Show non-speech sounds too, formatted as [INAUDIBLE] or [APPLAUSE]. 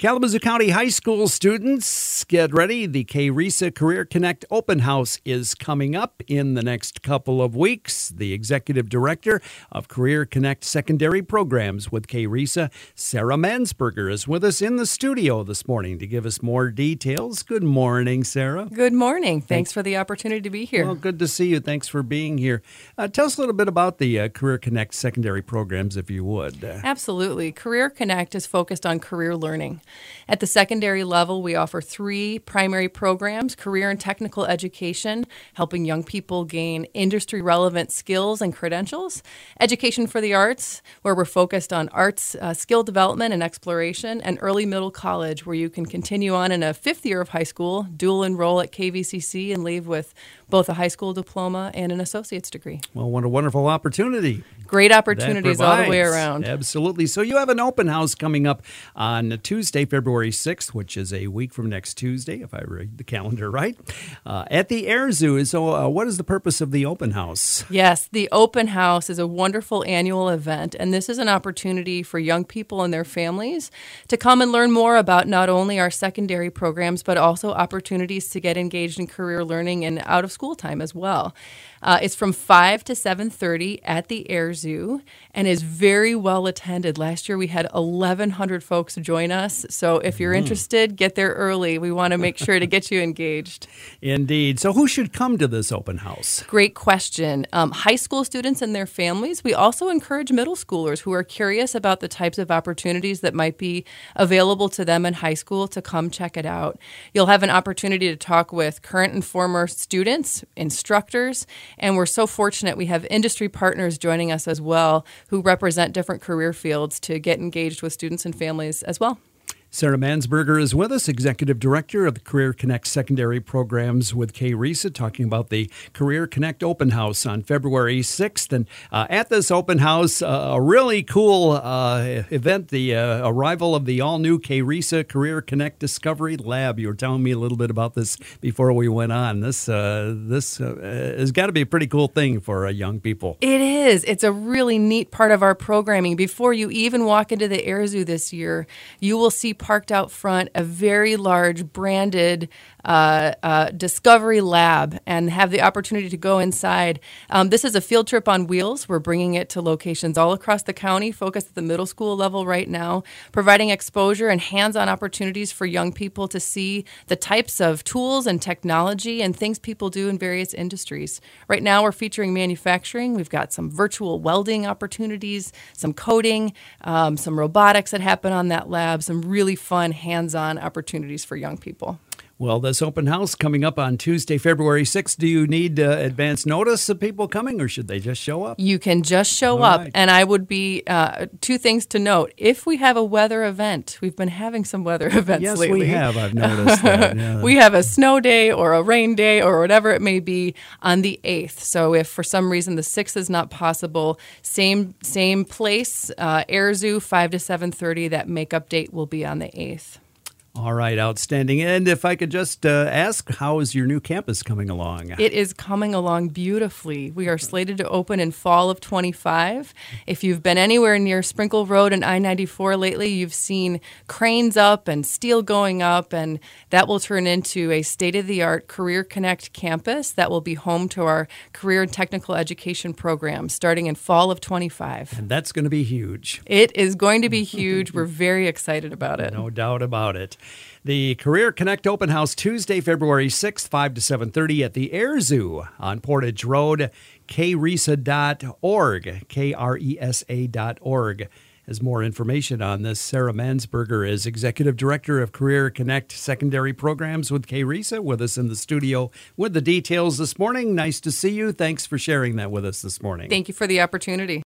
Kalamazoo County High School students, get ready. The KRESA Career Connect Open House is coming up in the next couple of weeks. The Executive Director of Career Connect Secondary Programs with KRESA, Sarah Mansberger, is with us in the studio this morning to give us more details. Good morning, Sarah. Good morning. Thanks, Thanks for the opportunity to be here. Well, good to see you. Thanks for being here. Uh, tell us a little bit about the uh, Career Connect Secondary Programs, if you would. Absolutely. Career Connect is focused on career learning. At the secondary level, we offer three primary programs career and technical education, helping young people gain industry relevant skills and credentials, education for the arts, where we're focused on arts uh, skill development and exploration, and early middle college, where you can continue on in a fifth year of high school, dual enroll at KVCC, and leave with both a high school diploma and an associate's degree. Well, what a wonderful opportunity. Great opportunities all the way around. Absolutely. So, you have an open house coming up on Tuesday, February 6th, which is a week from next Tuesday, if I read the calendar right, uh, at the Air Zoo. So, uh, what is the purpose of the open house? Yes, the open house is a wonderful annual event, and this is an opportunity for young people and their families to come and learn more about not only our secondary programs, but also opportunities to get engaged in career learning and out of school time as well. Uh, it's from 5 to 7.30 at the Air Zoo and is very well attended. Last year we had 1,100 folks join us. So if you're mm. interested, get there early. We want to make sure to get you engaged. [LAUGHS] Indeed. So who should come to this open house? Great question. Um, high school students and their families. We also encourage middle schoolers who are curious about the types of opportunities that might be available to them in high school to come check it out. You'll have an opportunity to talk with current and former students, instructors, and we're so fortunate we have industry partners joining us as well who represent different career fields to get engaged with students and families as well. Sarah Mansberger is with us, Executive Director of the Career Connect Secondary Programs with KRESA, talking about the Career Connect Open House on February 6th. And uh, at this open house, uh, a really cool uh, event, the uh, arrival of the all new KRESA Career Connect Discovery Lab. You were telling me a little bit about this before we went on. This, uh, this uh, has got to be a pretty cool thing for young people. It is. It's a really neat part of our programming. Before you even walk into the Air Zoo this year, you will see parked out front a very large branded uh, uh, Discovery Lab and have the opportunity to go inside. Um, this is a field trip on wheels. We're bringing it to locations all across the county, focused at the middle school level right now, providing exposure and hands on opportunities for young people to see the types of tools and technology and things people do in various industries. Right now, we're featuring manufacturing. We've got some virtual welding opportunities, some coding, um, some robotics that happen on that lab, some really really fun hands on opportunities for young people. Well, this open house coming up on Tuesday, February 6th. Do you need uh, advance notice of people coming or should they just show up? You can just show All up. Right. And I would be uh, two things to note. If we have a weather event, we've been having some weather [LAUGHS] events yes, lately. we have. I've [LAUGHS] noticed that. Yeah. we have a snow day or a rain day or whatever it may be on the 8th. So if for some reason the 6th is not possible, same same place, uh, Air Zoo, 5 to 7.30. That makeup date will be on the 8th. All right, outstanding. And if I could just uh, ask, how is your new campus coming along? It is coming along beautifully. We are slated to open in fall of 25. If you've been anywhere near Sprinkle Road and I 94 lately, you've seen cranes up and steel going up, and that will turn into a state of the art Career Connect campus that will be home to our career and technical education program starting in fall of 25. And that's going to be huge. It is going to be huge. We're very excited about it. No doubt about it. The Career Connect Open House Tuesday, February 6th, 5 to 7.30 at the Air Zoo on Portage Road, kresa.org, K-R-E-S-A dot org. As more information on this, Sarah Mansberger is Executive Director of Career Connect Secondary Programs with KRESA with us in the studio with the details this morning. Nice to see you. Thanks for sharing that with us this morning. Thank you for the opportunity.